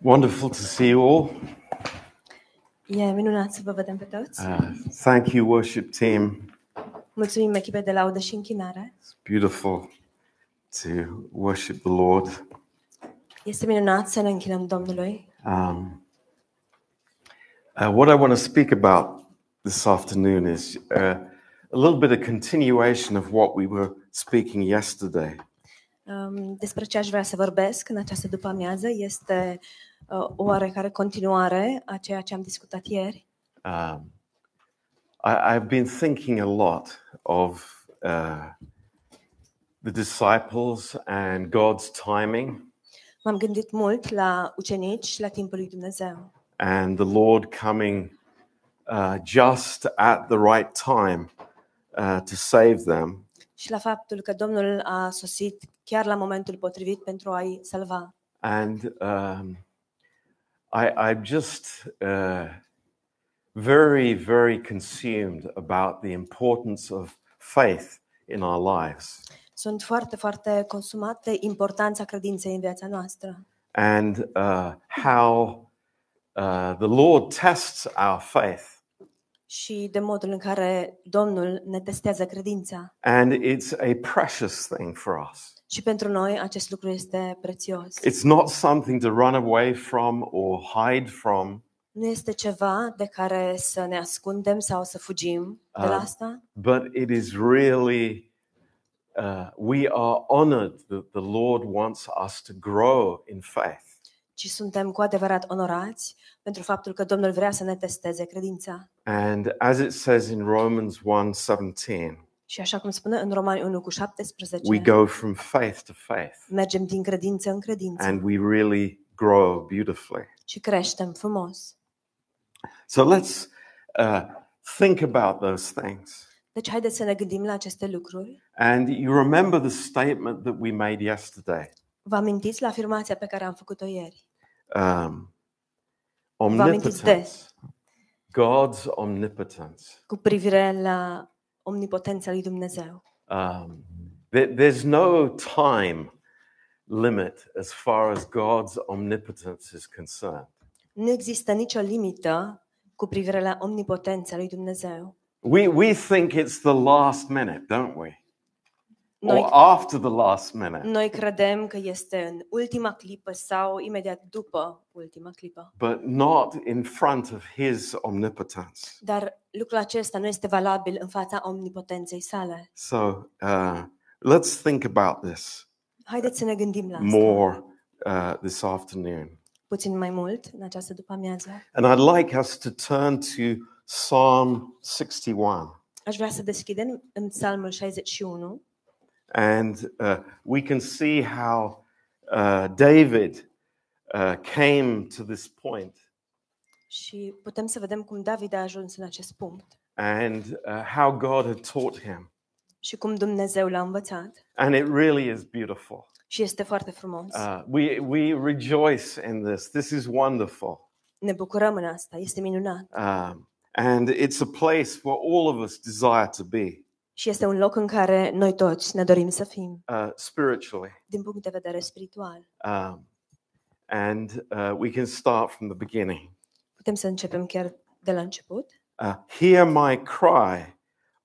Wonderful to see you all. E minunat să vă vedem pe toți. Uh, thank you, worship team. Mulțumim echipei de laudă și închinare. It's beautiful to worship the Lord. Este minunat să ne închinăm Domnului. Um, uh, what I want to speak about this afternoon is uh, a little bit of continuation of what we were speaking yesterday. Um, Despre ce aș vrea să vorbesc în această după-amiază este uh, o oarecare continuare a ceea ce am discutat ieri. Um, I, I've been thinking a lot of uh, the disciples and God's timing M-am gândit mult la ucenici și la timpul lui Dumnezeu and the Lord coming uh, just at the right time uh, to save them. Și la faptul că Domnul a sosit chiar la momentul potrivit pentru a-i salva. And um, I, I'm just uh, very, very consumed about the importance of faith in our lives. Sunt foarte, foarte consumat de importanța credinței în viața noastră and uh, how uh, the Lord tests our faith. Și de modul în care Domnul ne testează credința. And it's a precious thing for us. Și pentru noi acest lucru este prețios. It's not something to run away from or hide from, Nu este ceva de care să ne ascundem sau să fugim de la Ah. asta, but it is really, uh, we are honored that the Lord wants us to grow in faith. ci suntem cu adevărat onorați pentru faptul că Domnul vrea să ne testeze credința. And as it says in Romans 1:17, Și așa cum spune în Romani 1 cu 17, we go from faith to faith mergem din credință în credință and we really grow beautifully. și creștem frumos. So let's uh, think about those things. Deci haideți să ne gândim la aceste lucruri. And you remember the statement that we made yesterday Vă amintiți la afirmația pe care am făcut-o ieri? um, amintiți de- omnipotence. God's omnipotence. Cu privire la omnipotența lui Dumnezeu. Um, there- there's no time limit as far as God's omnipotence is concerned. Nu există nicio limită cu privire la omnipotența lui Dumnezeu. We, we think it's the last minute, don't we? Or Noi, after the last minute. noi credem că este în ultima clipă sau imediat după ultima clipă. But not in front of His omnipotence. Dar lucrul acesta nu este valabil în fața omnipotenței sale. So uh, let's think about this Haideți să ne gândim la asta more uh, this afternoon. puțin mai mult în această după-amiază. And I'd like us to turn to Psalm 61. Aș vrea să deschidem în Psalmul 61 And uh, we can see how uh, David uh, came to this point și putem să vedem cum David a ajuns în acest punct and uh, how God had taught him. și cum Dumnezeu l-a învățat. And it really is beautiful. Și este foarte frumos. Uh, we, we rejoice in this. This is wonderful. Ne bucurăm în asta, este minunat. Um, and it's a place where all of us desire to be Și este un loc în care noi toți ne dorim să fim, uh, spiritually. din punct de vedere spiritual. Um, and uh, we can start from the beginning. Putem să începem chiar de la început. Uh, Hear my cry,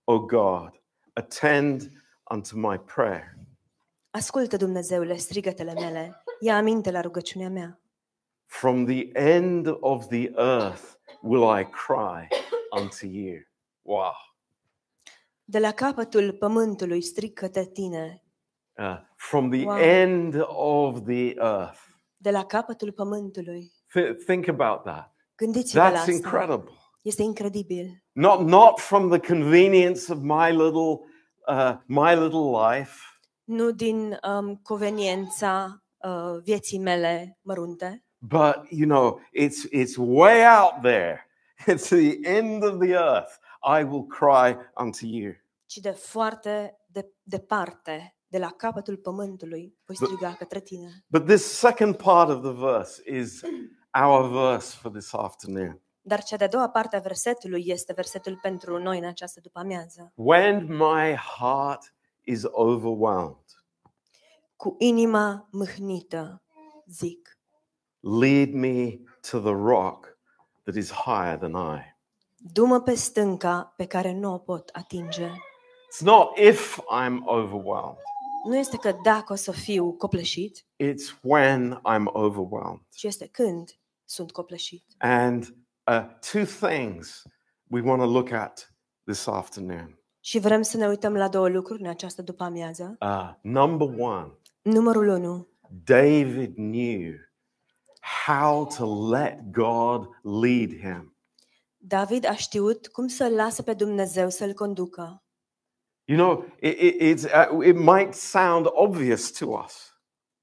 O God, attend unto my prayer. Ascultă, Dumnezeule, strigătele mele, ia aminte la rugăciunea mea. From the end of the earth will I cry unto you. Wow. De la capătul pământului strig către tine, Uh, from the Wow. end of the earth. de la capătul pământului. Th- think about that. Gândiți-vă la That's asta. incredible. Este incredibil. Not, not from the convenience of my little, uh, my little life, Nu din um, conveniența uh, vieții mele mărunte, but you know, it's, it's way out there. It's the end of the earth. I will cry unto you. Ci de foarte de, departe, de la capătul pământului, voi striga către tine. But this second part of the verse is our verse for this afternoon. Dar cea de-a doua parte a versetului este versetul pentru noi în această după-amiază. When my heart is overwhelmed, Cu inima mâhnită, zic. lead me to the rock that is higher than I. Du-mă pe stânca pe care nu o pot atinge. It's not if I'm overwhelmed, Nu este că dacă o să fiu copleșit, it's when I'm overwhelmed. ci este când sunt copleșit. And uh, two things we want to look at this afternoon. Și vrem să ne uităm la două lucruri în această după-amiază. Uh, number one, Numărul 1. David knew how to let God lead him. David a știut cum să-l lasă pe Dumnezeu să-l conducă. You know, it, it, it's, uh, it might sound obvious to us,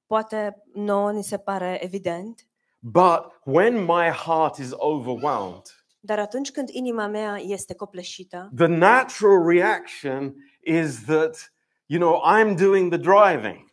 Poate nouă ni se pare evident, but when my heart is overwhelmed, dar atunci când inima mea este copleșită, the natural reaction is that, you know, I'm doing the driving.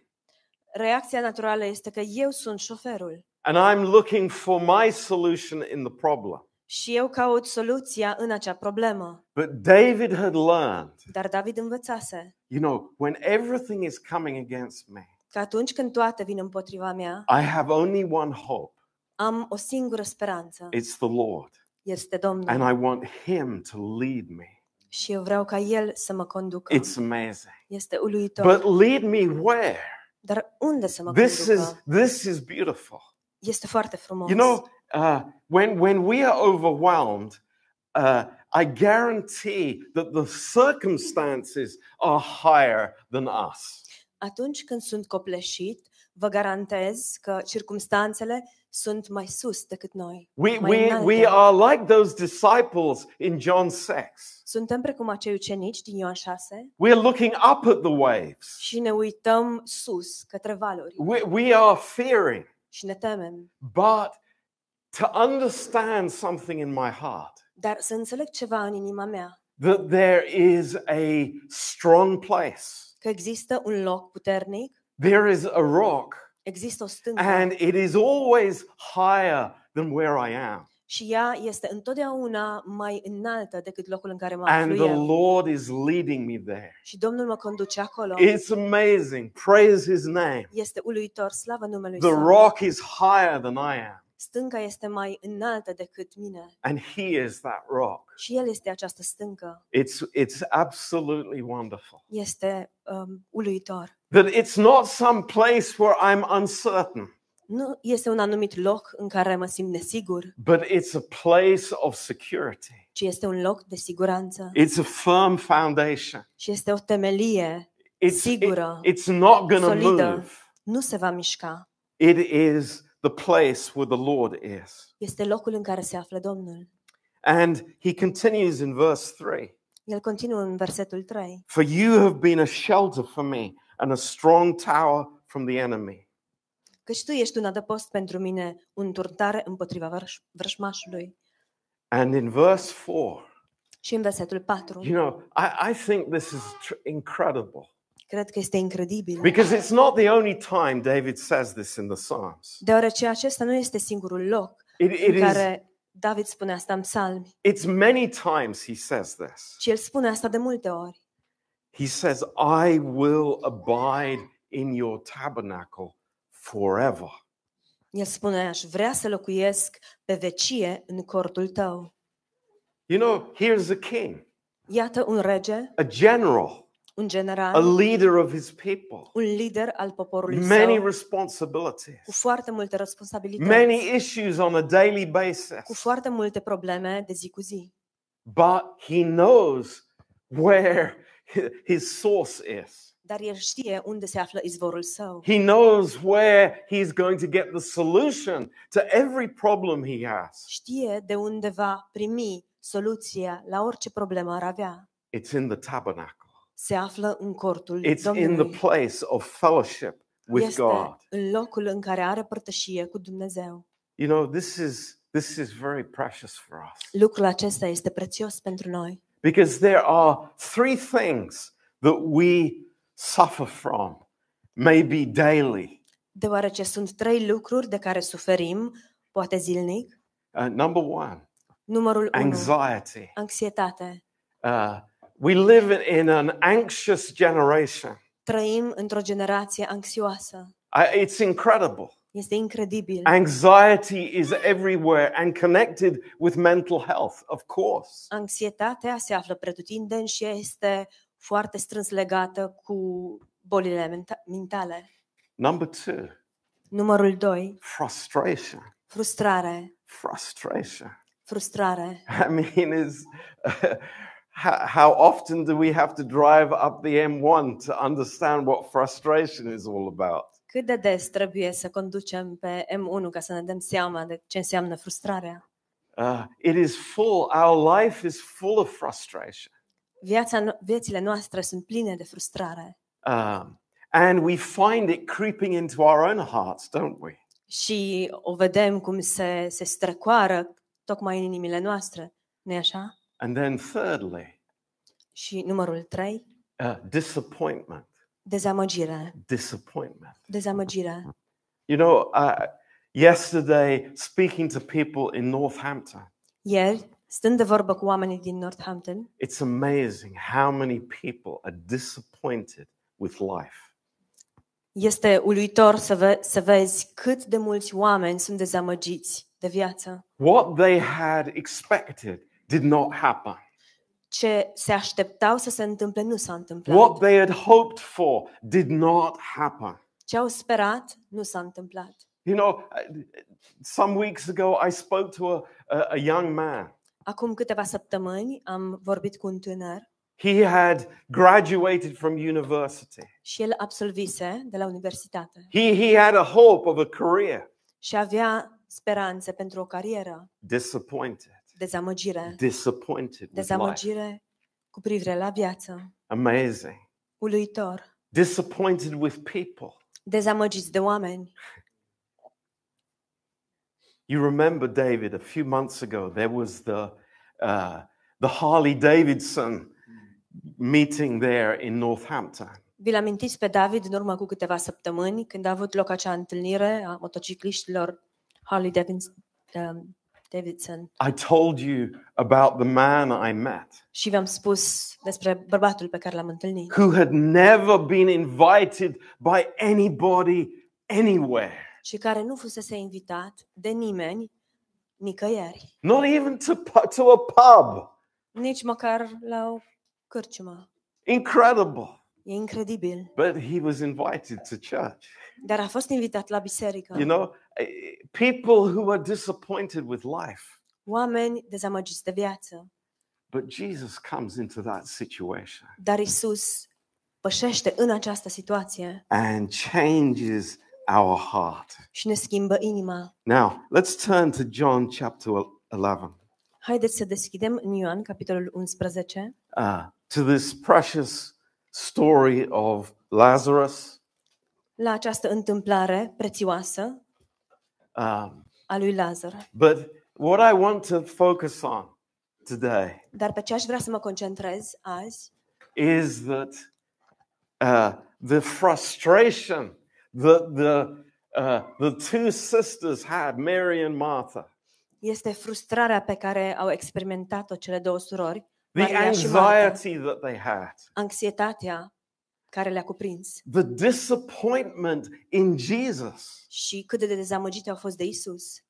reacția naturală este că eu sunt șoferul. And I'm looking for my solution in the problem. Și eu caut soluția în acea problemă. But David had learned, Dar David învățase you know, when everything is coming against me, că atunci când toate vin împotriva mea, I have only one hope am o singură speranță. it's the Lord. Este Domnul. And I want Him to lead me. Și eu vreau ca El să mă conducă. It's amazing. Este uluitor. But lead me where? Dar unde să mă This conducă? is this is beautiful. Este foarte frumos. You know, uh, when when we are overwhelmed, uh, I guarantee that the circumstances are higher than us. Atunci când sunt copleșit, vă garantez că circumstanțele sunt mai sus decât noi. We mai we înalte. we are like those disciples in John 6. Suntem precum acei ucenici din Ioan 6 We're looking up at the waves. și ne uităm sus, către valuri We, we are fearing. și ne temem. But to understand something in my heart, Dar să înțeleg ceva în inima mea, that there is a strong place, că există un loc puternic, there is a rock, există o stâncă and it is always higher than where I am. și ea este întotdeauna mai înaltă decât locul în care mă And aflu the eu. Lord is leading me there. Și Domnul mă conduce acolo. It's amazing. Praise his name. Este uluitor, slavă numelui The Său. rock is higher than I am, Stânca este mai înaltă decât mine and he is that rock. și El este această stâncă. It's, it's absolutely wonderful. Este um, uluitor. That it's not some place where I'm uncertain, Nu este un anumit loc în care mă simt nesigur, but it's a place of security. ci este un loc de siguranță It's a firm foundation. și este o temelie It's, it- Sigură. it's not going to solidă. move. Nu se va mișca. It is the place where the Lord is. Este locul în care se află Domnul. And he continues in verse 3 El continuă în versetul 3. For you have been a shelter for me and a strong tower from the enemy. Căci tu ești un adăpost pentru mine, un turtare împotriva vrăș- vrășmașului. And in verse 4, Și în versetul 4, you know, I, I think this is tr- incredible cred că este incredibil. because it's not the only time David says this in the Psalms. Deoarece acesta nu este singurul loc It, it în is, care David spune asta în psalmi, it's many times he says this. ci el spune asta de multe ori. He says, I will abide in your tabernacle forever. El spune, aș vrea să locuiesc pe vecie în cortul tău. You know, here's a king, Iată un rege, a general, un a leader of his people, un lider al poporului many său, cu responsibilities, foarte multe responsabilități, many issues on a daily cu basis. foarte multe probleme de zi cu zi. But he knows where his source is. Dar el știe unde se află izvorul său. He knows where he's going to get the solution to every problem he has. Știe de unde va primi soluția la orice problemă ar avea. It's in the tabernacle. Se află în cortul It's in the Domnului. place of fellowship with Este God. în locul în care are părtășie cu Dumnezeu. You know, this is this is very precious for us Lucrul acesta este prețios pentru noi. because there are three things that we suffer from, maybe daily. Deoarece sunt trei lucruri de care suferim, poate zilnic. Uh, number one, Numărul 1. anxiety. Anxietate. Uh, we live in, an anxious generation. Trăim într-o generație anxioasă. I, it's incredible. Este incredibil. Anxiety is everywhere and connected with mental health, of course. Anxietatea se află pretutindeni și este foarte strâns legată cu bolile menta- mentale. Number two, Numărul 2, frustration. frustrare. Frustration. Frustrare. I mean, is how, how often do we have to drive up the M1 to understand what frustration is all about? Cât de des trebuie să conducem pe M1 ca să ne dăm seama de ce înseamnă frustrarea? Uh, it is full, our life is full of frustration. Viața, no- viețile noastre sunt pline de frustrare Um, and we find it creeping into our own hearts, don't we? și o vedem cum se, se strecoară tocmai în inimile noastre, nu așa? And then, thirdly, Și numărul 3, uh, disappointment. dezamăgire. Disappointment. Dezamăgire. You know, uh, yesterday, speaking to people in Northampton, Ieri, stând de vorbă cu oamenii din Northampton, it's amazing how many people are disappointed with life. este uluitor să, ve- să vezi cât de mulți oameni sunt dezamăgiți de viață. What they had expected did not happen. Ce se așteptau să se întâmple nu s-a întâmplat. What they had hoped for did not happen. Ce au sperat nu s-a întâmplat. You know, uh, some weeks ago, I spoke to a, a, a young man. Acum câteva săptămâni am vorbit cu un tânăr He had graduated from university. și el absolvise de la universitate He, he had a hope of a career. și avea speranțe pentru o carieră. Disappointed. Dezamăgire. Disappointed with life. Dezamăgire cu privire la viață. Amazing. Uluitor. Disappointed with people. Dezamăgiți de oameni. You remember, David, a few months ago, there was the, uh, the Harley Davidson meeting there in Northampton. Vi-l amintiți pe David în urmă cu câteva săptămâni când a avut loc acea întâlnire a motocicliștilor Harley Davidson, um, Davidson. I told you about the man I met Și v-am spus despre bărbatul pe care l-am întâlnit, who had never been invited by anybody anywhere, și care nu fusese invitat de nimeni nicăieri, not even to, pu- to a pub. nici măcar la o cârciumă. Incredible. E incredibil. But he was invited to church. Dar a fost invitat la biserică. You know, eh, people who are disappointed with life. Oameni dezamăgiți de viață. But Jesus comes into that situation Dar Isus pășește în această situație and changes our heart. și ne schimbă inima. Now, let's turn to John chapter 11, Haideți să deschidem în Ioan, capitolul 11, uh, to this precious story of Lazarus. la această întâmplare prețioasă Um, a lui Lazar. but what I want to focus on today Dar pe ce aș vrea să mă concentrez azi is that uh, the frustration that the, uh, the two sisters had, Mary and Martha, este frustrarea pe care au experimentat-o cele două surori, the Maria și Marta, anxiety that they had, anxietatea care le-a cuprins the disappointment in Jesus. și cât de dezamăgite au fost de Isus.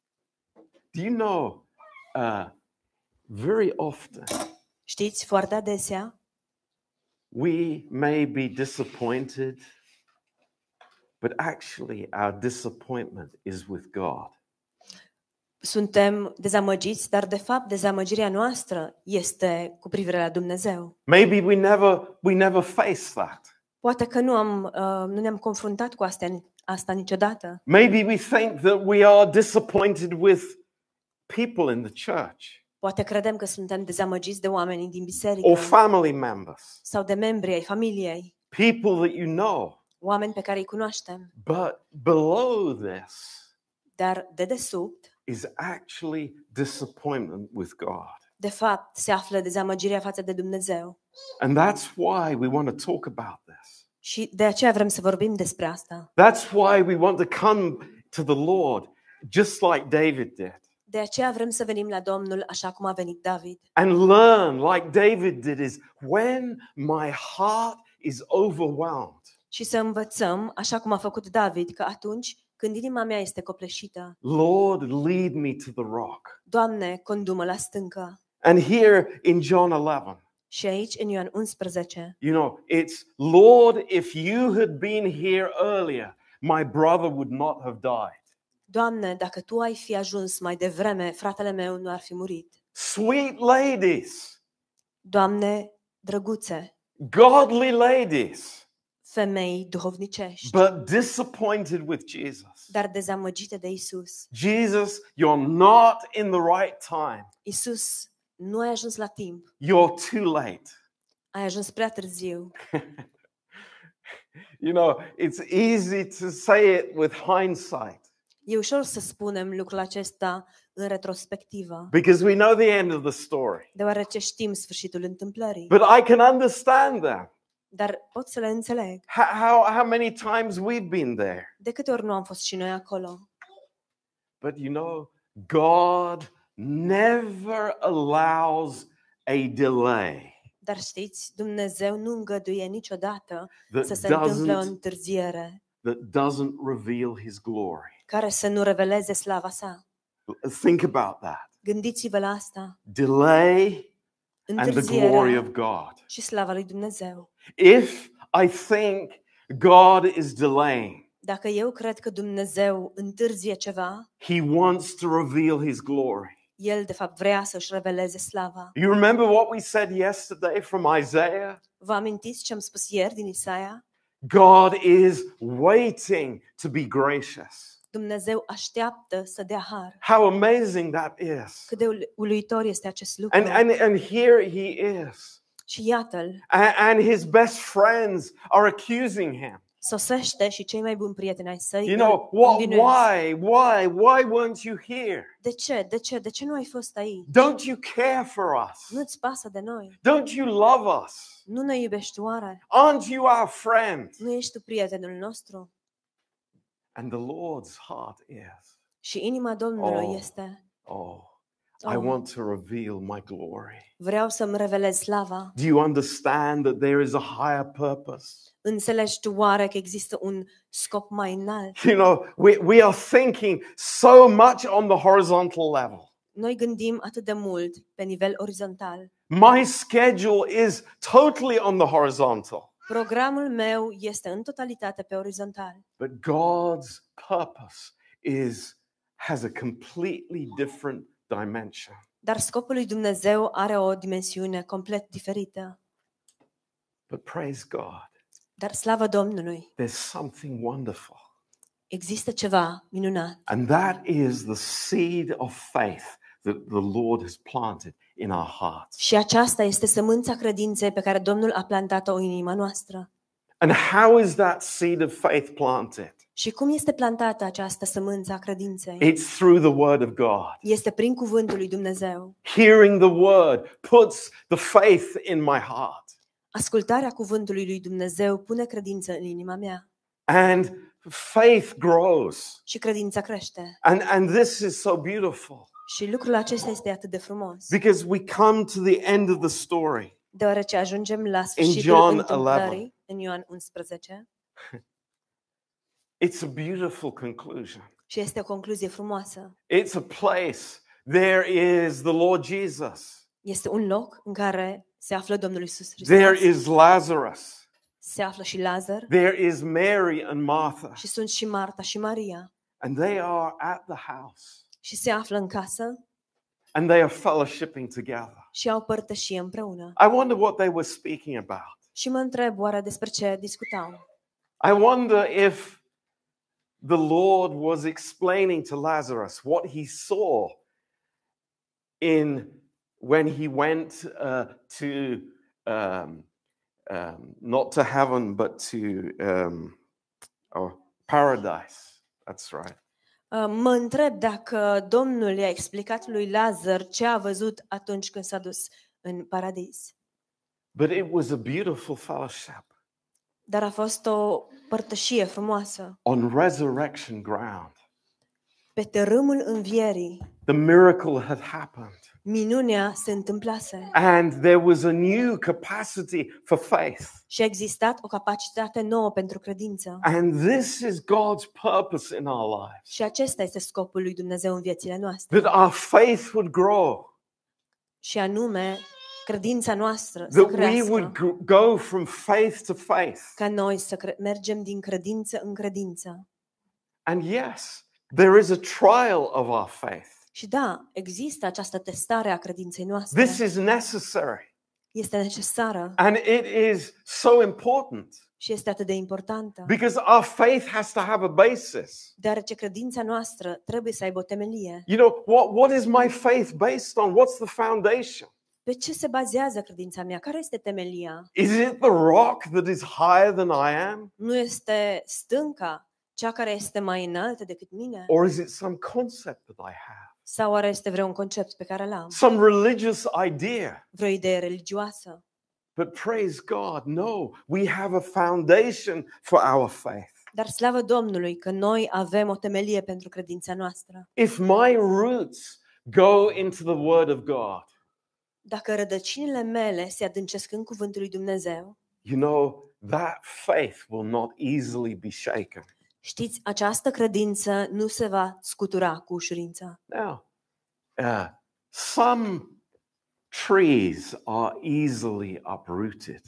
Do you know, uh, very often Știți, foarte adesea we may be disappointed, but actually our disappointment is with God. suntem dezamăgiți, dar de fapt dezamăgirea noastră este cu privire la Dumnezeu. Maybe we never we never face that. Poate că nu, am, uh, nu ne-am confruntat cu asta, asta niciodată. Maybe we think that we are disappointed with people in the church Poate credem că suntem dezamăgiți de oamenii din biserică or family members, sau de membri ai familiei, people that you know. oameni pe care îi cunoaștem. But below this Dar de desubt, is actually disappointment with God. de fapt, se află dezamăgirea față de Dumnezeu. And that's why we want to talk about this. Și de aceea vrem să vorbim despre asta. That's why we want to come to the Lord just like David did De aceea vrem să venim la Domnul așa cum a venit David. and learn like David did is when my heart is overwhelmed, Și să învățăm, așa cum a făcut David, că atunci Când inima mea este copleșită, Lord, lead me to the rock. Doamne, condumă la stâncă. And here in John 11, Și aici, în Ioan 11, you know, it's Lord, if you had been here earlier, my brother would not have died. Doamne, dacă Tu ai fi ajuns mai devreme, fratele meu nu ar fi murit. Sweet ladies, Doamne, drăguțe, godly ladies, femei duhovnicești, but disappointed with Jesus. dar dezamăgite de Isus. Jesus, you're not in the right time. Isus, nu ai ajuns la timp, You're too late. ai ajuns prea târziu. You know, it's easy to say it with hindsight E ușor să spunem lucrul acesta în retrospectivă, because we know the end of the story. deoarece știm sfârșitul întâmplării. But I can understand that. Dar pot să le înțeleg. How, how, how many times we've been there. De câte ori nu am fost și noi acolo? But you know, God never allows a delay Dar știți, Dumnezeu nu îngăduie niciodată să that se întâmple o doesn't, întârziere that doesn't reveal his glory. care să nu reveleze slava sa. Think about that. Gândiți-vă la asta. Delay and the glory of God. și slava lui Dumnezeu. If I think God is delaying, Dacă eu cred că Dumnezeu întârzie ceva, he wants to reveal his glory. El de fapt vrea să-și reveleze slava. You remember what we said yesterday from Isaiah? Vă amintiți ce am spus ieri din Isaia? God is waiting to be gracious. Dumnezeu așteaptă să dea har. How amazing that is. Cât de uluitor este acest lucru. And, and, and here he is. Și iată-l, A- And his best friends are accusing him. Sosește și cei mai buni prieteni ai săi You îl know, what, învinuiesc. why? Why? Why weren't you here? De ce? De ce? De ce nu ai fost aici? Don't you care for us? Nu-ți pasă de noi? Don't you love us? Nu ne iubești oare? Aren't you our friend? Nu ești tu prietenul nostru? And the Lord's heart is, Și inima Domnului Oh. este, oh, I Oh. want to reveal my glory. vreau să-mi revelez slava. Do you understand that there is a higher purpose? Înțelegi tu oare că există un scop mai înalt? You know, we, we are thinking so much on the horizontal level. Noi gândim atât de mult pe nivel orizontal. My schedule is totally on the horizontal, Programul meu este în totalitate pe orizontal, but God's purpose is has a completely different dimension. dar scopul lui Dumnezeu are o dimensiune complet diferită. But praise God, Dar slavă Domnului, there's something wonderful. există ceva minunat And that is the seed of faith that the Lord has planted in our hearts. și aceasta este sămânța credinței pe care Domnul a plantat-o în inima noastră. And how is that seed of faith planted? Și cum este plantată această sămânță a credinței? It's through the Word of God. Este prin cuvântul lui Dumnezeu. Hearing the Word puts the faith in my heart. Ascultarea cuvântului lui Dumnezeu pune credință în inima mea And faith grows. și credința crește. And, and this is so beautiful Și lucrul acesta este atât de frumos, because we come to the end of the story. deoarece ajungem la sfârșitul John întâmplării în Ioan 11 It's a beautiful conclusion. și este o concluzie frumoasă. It's a place. There is the Lord Jesus. Este un loc în care se află Domnul Isus There Hristos, is Lazarus. se află și Lazar There is Mary and Martha. și sunt și Marta și Maria And they are at the house. și se află în casă And they are fellowshipping together. și au părtășie împreună. I wonder what they were speaking about. Și mă întreb oare despre ce discutau. I wonder if the Lord was explaining to Lazarus what he saw in when he went uh, to um, um, not to heaven but to um, oh, paradise. That's right. Uh, Mă întreb dacă Domnul i-a explicat lui Lazar ce a văzut atunci când s-a dus în paradis. But it was a beautiful fellowship Dar a fost o părtășie frumoasă on resurrection ground. pe tărâmul învierii. The miracle had happened. minunea se întâmplase and there was a new capacity for faith. și a existat o capacitate nouă pentru credință. And this is God's purpose in our lives Și acesta este scopul lui Dumnezeu în viețile noastre. that our faith would grow, Și anume, credința noastră să that we would crească, gr- go from faith to faith. ca noi să cre- mergem din credință în credință. And yes, there is a trial of our faith. Și da, există această testare a credinței noastre. This is necessary Este necesară and it is so important și este atât de importantă. because our faith has to have a basis. Deoarece credința noastră trebuie să aibă o temelie. You know, what, what is my faith based on? What's the foundation? Pe ce se bazează credința mea? Care este temelia? Is it the rock that is higher than I am? Nu este stânca cea care este mai înaltă decât mine? Or is it some concept that I have? Sau oare este vreun concept pe care l-am? Some religious idea? Vreo idee religioasă? But praise God, no, we have a foundation for our faith. Dar slavă Domnului că noi avem o temelie pentru credința noastră. If my roots go into the Word of God, Dacă rădăcinile mele se adâncesc în cuvântul lui Dumnezeu, you know, that faith will not easily be shaken. știți, această credință nu se va scutura cu ușurință. Now, uh, some trees are easily uprooted.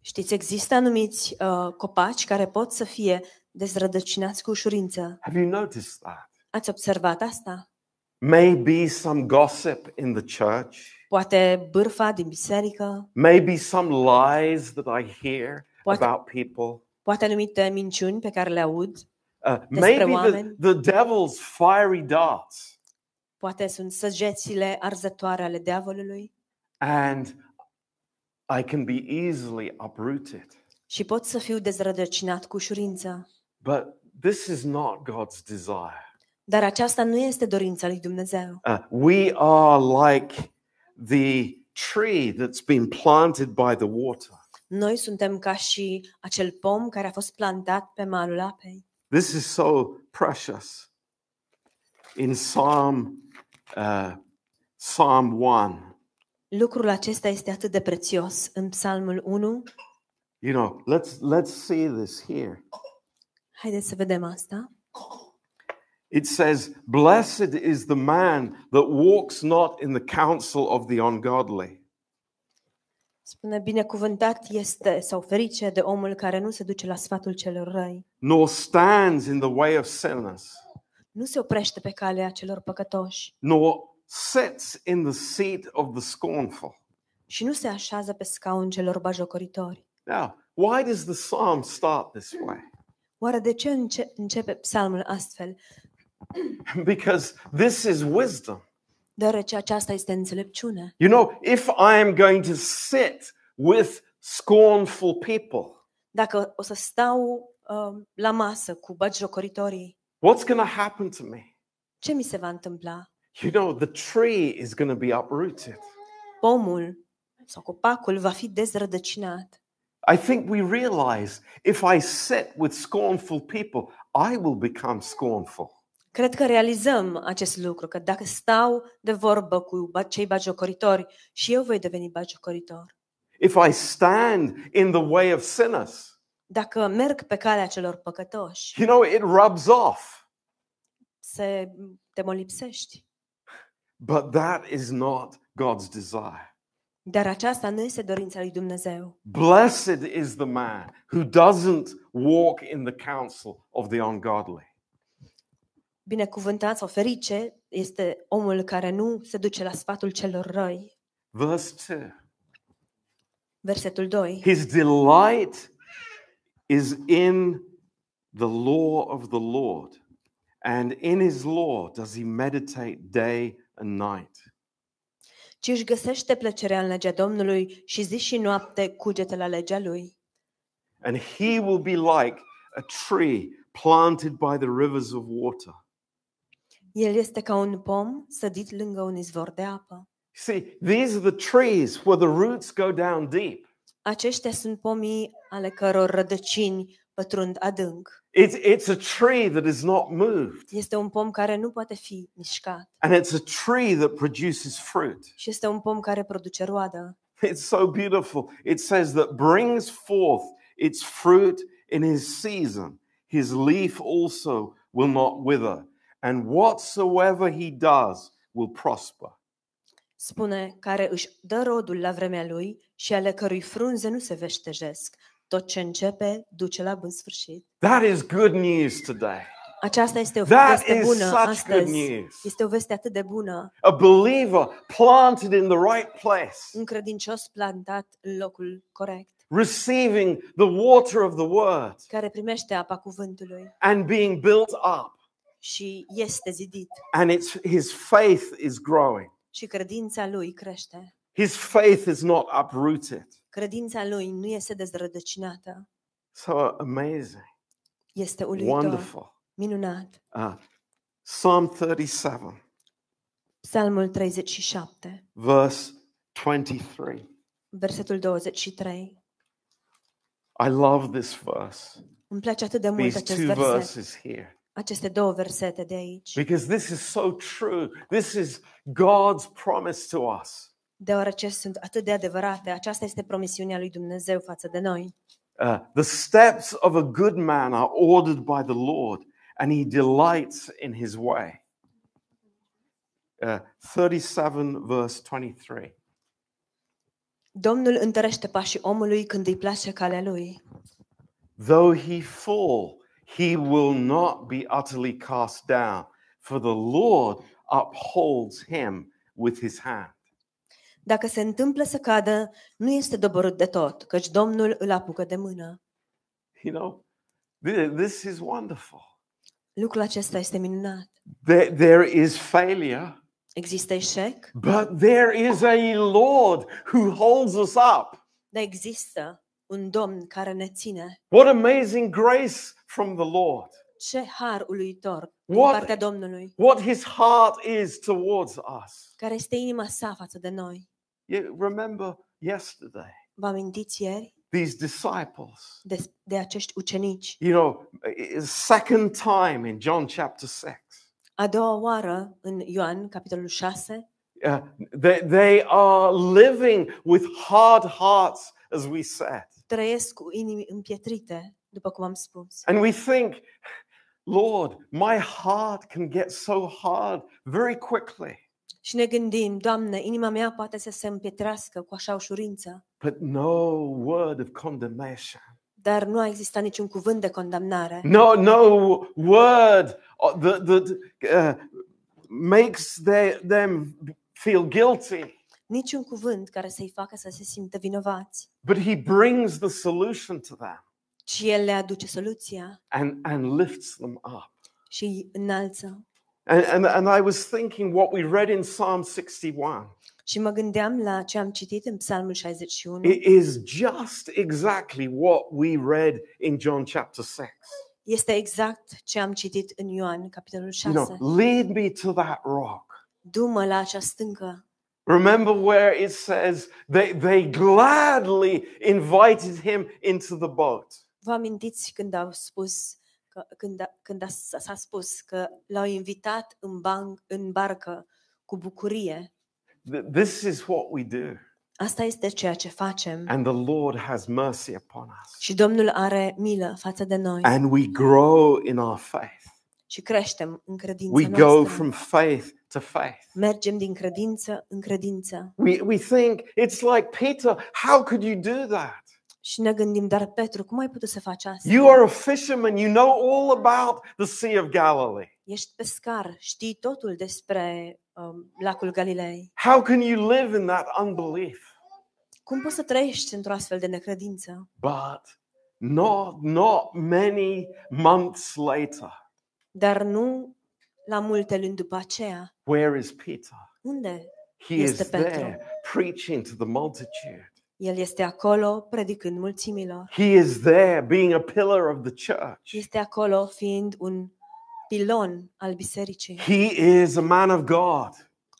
Știți, există anumiți uh, copaci care pot să fie dezrădăcinați cu ușurință. Have you noticed that? Ați observat asta? Maybe some gossip in the church, Poate bârfa din biserică, maybe some lies that I hear What? about people. poate anumite minciuni pe care le aud, Uh, Despre maybe the, oameni. the devil's fiery darts. poate sunt săgețile arzătoare ale diavolului And I can be easily uprooted. și pot să fiu dezrădăcinat cu ușurință. But this is not God's desire. Dar aceasta nu este dorința lui Dumnezeu. Uh, we are like the tree that's been planted by the water. Noi suntem ca și acel pom care a fost plantat pe malul apei. This is so precious. In Psalm uh, Psalm 1, Lucrul acesta este atât de prețios. În Psalmul 1, you know, let's let's see this here. haideți să vedem asta. It says, "Blessed is the man that walks not in the counsel of the ungodly, Spune, binecuvântat este sau ferice de omul care nu se duce la sfatul celor răi, nor stands in the way of sinners, nu se oprește pe calea celor păcătoși nor sits in the seat of the scornful." și nu se așează pe scaun celor bajocoritori. Now, why does the psalm start this way? Oare de ce înce- începe psalmul astfel? because this is wisdom. Deoarece aceasta este înțelepciune. You know, if I am going to sit with scornful people, Dacă o să stau uh, la masă cu bagiocoritorii, what's going to happen to me? ce mi se va întâmpla? You know, the tree is going to be uprooted. Pomul sau copacul va fi dezrădăcinat. I think we realize if I sit with scornful people, I will become scornful. Cred că realizăm acest lucru, că dacă stau de vorbă cu ba- cei bagiocoritori și eu voi deveni bagiocoritor. If I stand in the way of sinners, Dacă merg pe calea celor păcătoși, you know, it rubs off. se, te mă lipsești. But that is not God's desire. Dar aceasta nu este dorința lui Dumnezeu. Blessed is the man who doesn't walk in the counsel of the ungodly. Binecuvântat sau ferice este omul care nu se duce la sfatul celor răi. Verse 2 Versetul 2. His delight is in the law of the Lord, and in his law does he meditate day and night. Ci își găsește plăcerea în legea Domnului și zi și noapte cugete la legea lui. And he will be like a tree planted by the rivers of water. El este ca un pom sădit lângă un izvor de apă. See, these are the trees where the roots go down deep. Aceștia sunt pomii ale căror rădăcini pătrund adânc. It's, it's a tree that is not moved. Este un pom care nu poate fi mișcat And it's a tree that produces fruit. și este un pom care produce roadă. It's so beautiful. It says that brings forth its fruit in his season. His leaf also will not wither. And whatsoever he does will prosper. Spune care își dă rodul la vremea lui și ale cărui frunze nu se veștejesc. Tot ce începe duce la bun sfârșit. That is good news today. Aceasta este o That veste is bună such good astăzi. news. Este o veste atât de bună. A believer planted in the right place, Un credincios plantat în locul corect, receiving the water of the word care primește apa cuvântului and being built up. Și este zidit And it's, his faith is growing. și credința lui crește. His faith is not uprooted. Credința lui nu este dezrădăcinată. So amazing, Este uluitor, wonderful. minunat. Uh, Psalm 37, Psalmul 37, verse 23. versetul 23. I love this verse, Îmi place atât de mult these acest two verset, verses here, aceste două versete de aici, because this is so true. This is God's promise to us. deoarece sunt atât de adevărate. Aceasta este promisiunea lui Dumnezeu față de noi. Uh, the steps of a good man are ordered by the Lord, and he delights in his way. Uh, 37, verse 23. Domnul întărește pașii omului când îi place calea lui. Though he fall, he will not be utterly cast down, for the Lord upholds him with his hand. Dacă se întâmplă să cadă, nu este doborât de tot, căci Domnul îl apucă de mână. You know, thi- this is wonderful. Lucrul acesta este minunat. There, there is failure, Există eșec, but there is a Lord who holds us up. dar există un Domn care ne ține. What amazing grace from the Lord. Ce har uluitor din What- partea Domnului, What his heart is towards us. care este inima sa față de noi. You remember yesterday, Vă amintiți ieri these disciples. de, de acești ucenici? You know, a second time in John chapter 6. A doua oară, în Ioan, capitolul 6, Uh, they, they are living with hard hearts, as we said. trăiesc cu inimi împietrite, după cum am spus. And we think, Lord, my heart can get so hard very quickly. Și ne gândim, Doamne, inima mea poate să se împietrească cu așa ușurință, But no word of condemnation. dar nu a existat niciun cuvânt de condamnare. No, no word uh, that, that uh, makes their, them feel guilty. Niciun cuvânt care să-i facă să se simtă vinovați, But he brings the solution to them ci El le aduce soluția and, and lifts them up. și îi înalță. And, and, and I was thinking what we read in Psalm 61 Și mă gândeam la ce am citit în Psalmul 61. it is just exactly what we read in John chapter 6. Este exact ce am citit în Ioan, capitolul You 6. know, lead me to that rock. Du-mă la acea stâncă. Remember where it says they, they gladly invited him into the boat. Vă amintiți când au spus că, când, a, când a, s-a spus că l-au invitat în, ban, în barcă cu bucurie? Th- This is what we do. Asta este ceea ce facem. And the Lord has mercy upon us. Și Domnul are milă față de noi And we grow in our faith. și creștem în credința We go noastră. from faith to faith. Mergem din credință în credință. We, we think it's like Peter, how could you do that? Și ne gândim, dar Petru, cum ai putut să faci asta? You are a fisherman, you know all about the Sea of Galilee. Ești pescar, știi totul despre um, lacul Galilei. How can you live in that unbelief? Cum poți să trăiești într-o astfel de necredință? But not, not many months later, Dar nu la multe luni după aceea. where is Peter? Unde? He Este is Petru. there preaching to the multitude. El este acolo predicând mulțimilor. He is there being a pillar of the church. Este acolo fiind un pilon al bisericii. He is a man of God.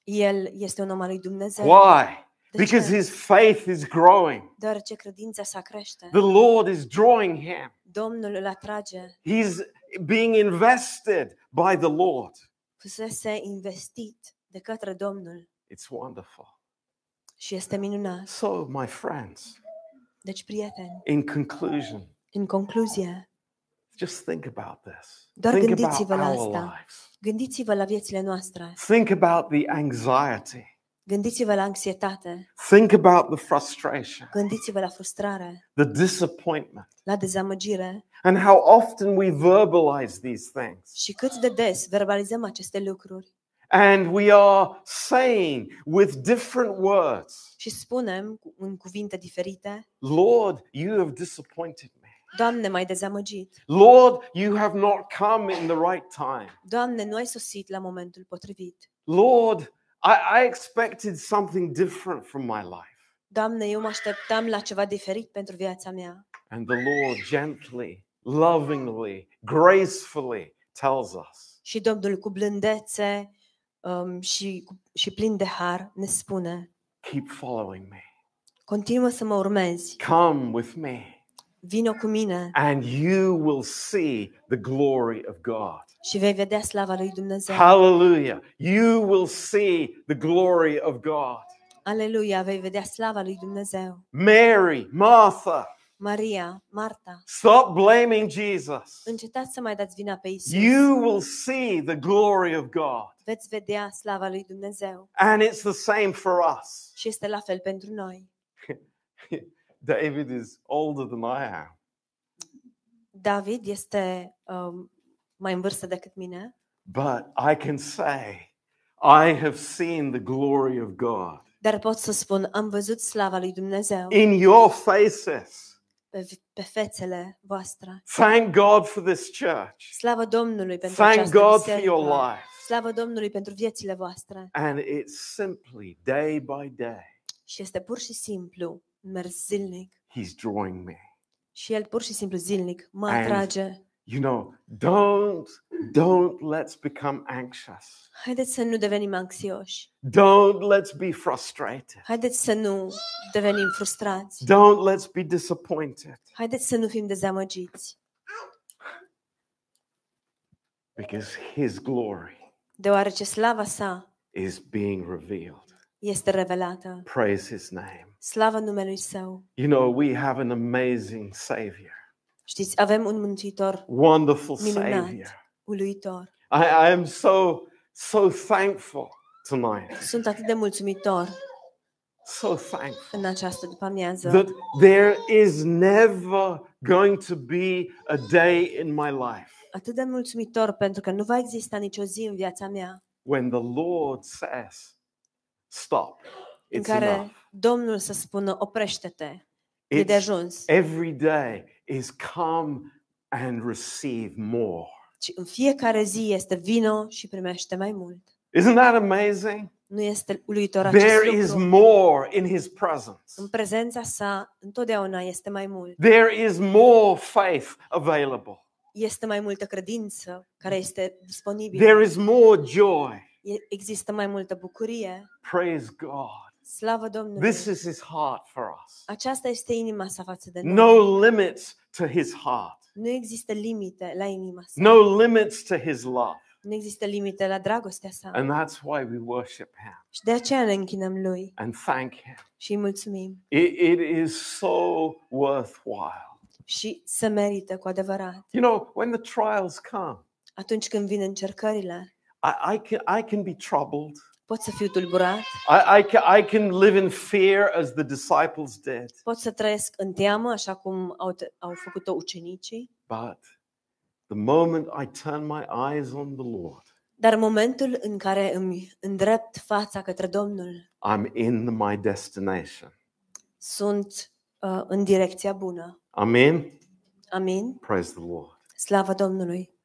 El este un om al lui Dumnezeu. Why? De because ce? his faith is growing. Deoarece credința sa crește. The Lord is drawing him. Domnul îl atrage. He's being invested by the Lord. Fusese investit de către Domnul It's wonderful. Și este minunat. So, my friends, Deci, prieteni, in conclusion, în concluzie, just think about this. Doar think about gândiți-vă la our asta. lives. gândiți-vă la viețile noastre. Think about the anxiety. Gândiți-vă la anxietate. Think about the frustration, Gândiți-vă la frustrare, the disappointment, la dezamăgire and how often we verbalize these things. și cât de des verbalizăm aceste lucruri And we are saying with different words, și spunem cu- în cuvinte diferite, Lord, you have disappointed me. Doamne, m-ai dezamăgit. Lord, you have not come in the right time. Doamne, nu ai sosit la momentul potrivit. Lord, I, I expected something different from my life. Doamne, eu mă așteptam la ceva diferit pentru viața mea. And the Lord gently, lovingly, gracefully tells us, Și Domnul cu blândețe um, și, cu- și plin de har ne spune, Keep following me. continuă să mă urmezi, Come with me, vino cu mine and you will see the glory of God. și vei vedea slava lui Dumnezeu. Hallelujah. You will see the glory of God. Aleluia, vei vedea slava lui Dumnezeu. Mary, Martha, Maria, Marta, stop blaming Jesus. încetați să mai dați vina pe Isus. You will see the glory of God. Veți vedea slava lui Dumnezeu. And it's the same for us. Și este la fel pentru noi. David is older than I am. David este um, mai în vârstă decât mine, But I can say, I have seen the glory of God dar pot să spun, am văzut slava lui Dumnezeu in your faces. Pe, pe fețele voastre. Thank God for this church. Slavă Domnului pentru Thank această God for biserică. your life. Slavă Domnului pentru viețile voastre. And it's simply day by day, Și este pur și simplu mers zilnic. He's drawing me. Și El pur și simplu zilnic mă And- atrage. You know, don't don't let's become anxious. Haideți să nu devenim anxioși. Don't let's be frustrated. Haideți să nu devenim frustrați. Don't let's be disappointed Haideți să nu fim dezamăgiți. because his glory Deoarece slava sa is being revealed. este revelată. Praise his name. Slavă numelui Său. You know, we have an amazing savior. Știți, avem un mântuitor Wonderful minunat, savior. uluitor. I, I am so so thankful tonight. Sunt atât de mulțumitor So thankful în această după-amiază that there is never going to be a day in my life atât de mulțumitor pentru că nu va exista nicio zi în viața mea when the Lord says, Stop. în It's care enough. Domnul să spună oprește-te, e de It's, ajuns. every day is come and receive more. Ci în fiecare zi este vino și primește mai mult. Isn't that amazing? Nu este uluitor acest There is lucru. more in His presence. În prezența sa întotdeauna este mai mult. There is more faith available. Este mai multă credință care este disponibilă. There is more joy. E- Există mai multă bucurie. Praise God. Slavă Domnului! This is His heart for us. Aceasta este inima sa față de noi. No limits to His heart, Nu există limite la inima sa. no limits to His love. Nu există limite la dragostea sa. And that's why we worship Him Și de aceea ne închinăm lui and thank Him. și îi mulțumim. It, it is so worthwhile. Și să merită cu adevărat. You know, when the trials come, Atunci când vin încercările, I, I, can, I can be troubled. Pot să fiu tulburat, I, I, can, I can live in fear as the disciples did. pot să trăiesc în teamă, așa cum au, te- au făcut-o ucenicii, But the moment I turn my eyes on the Lord, dar în momentul în care îmi îndrept fața către Domnul, I'm in my destination. sunt uh, în direcția bună. Amen. Amin. Praise the Lord. Slavă Domnului!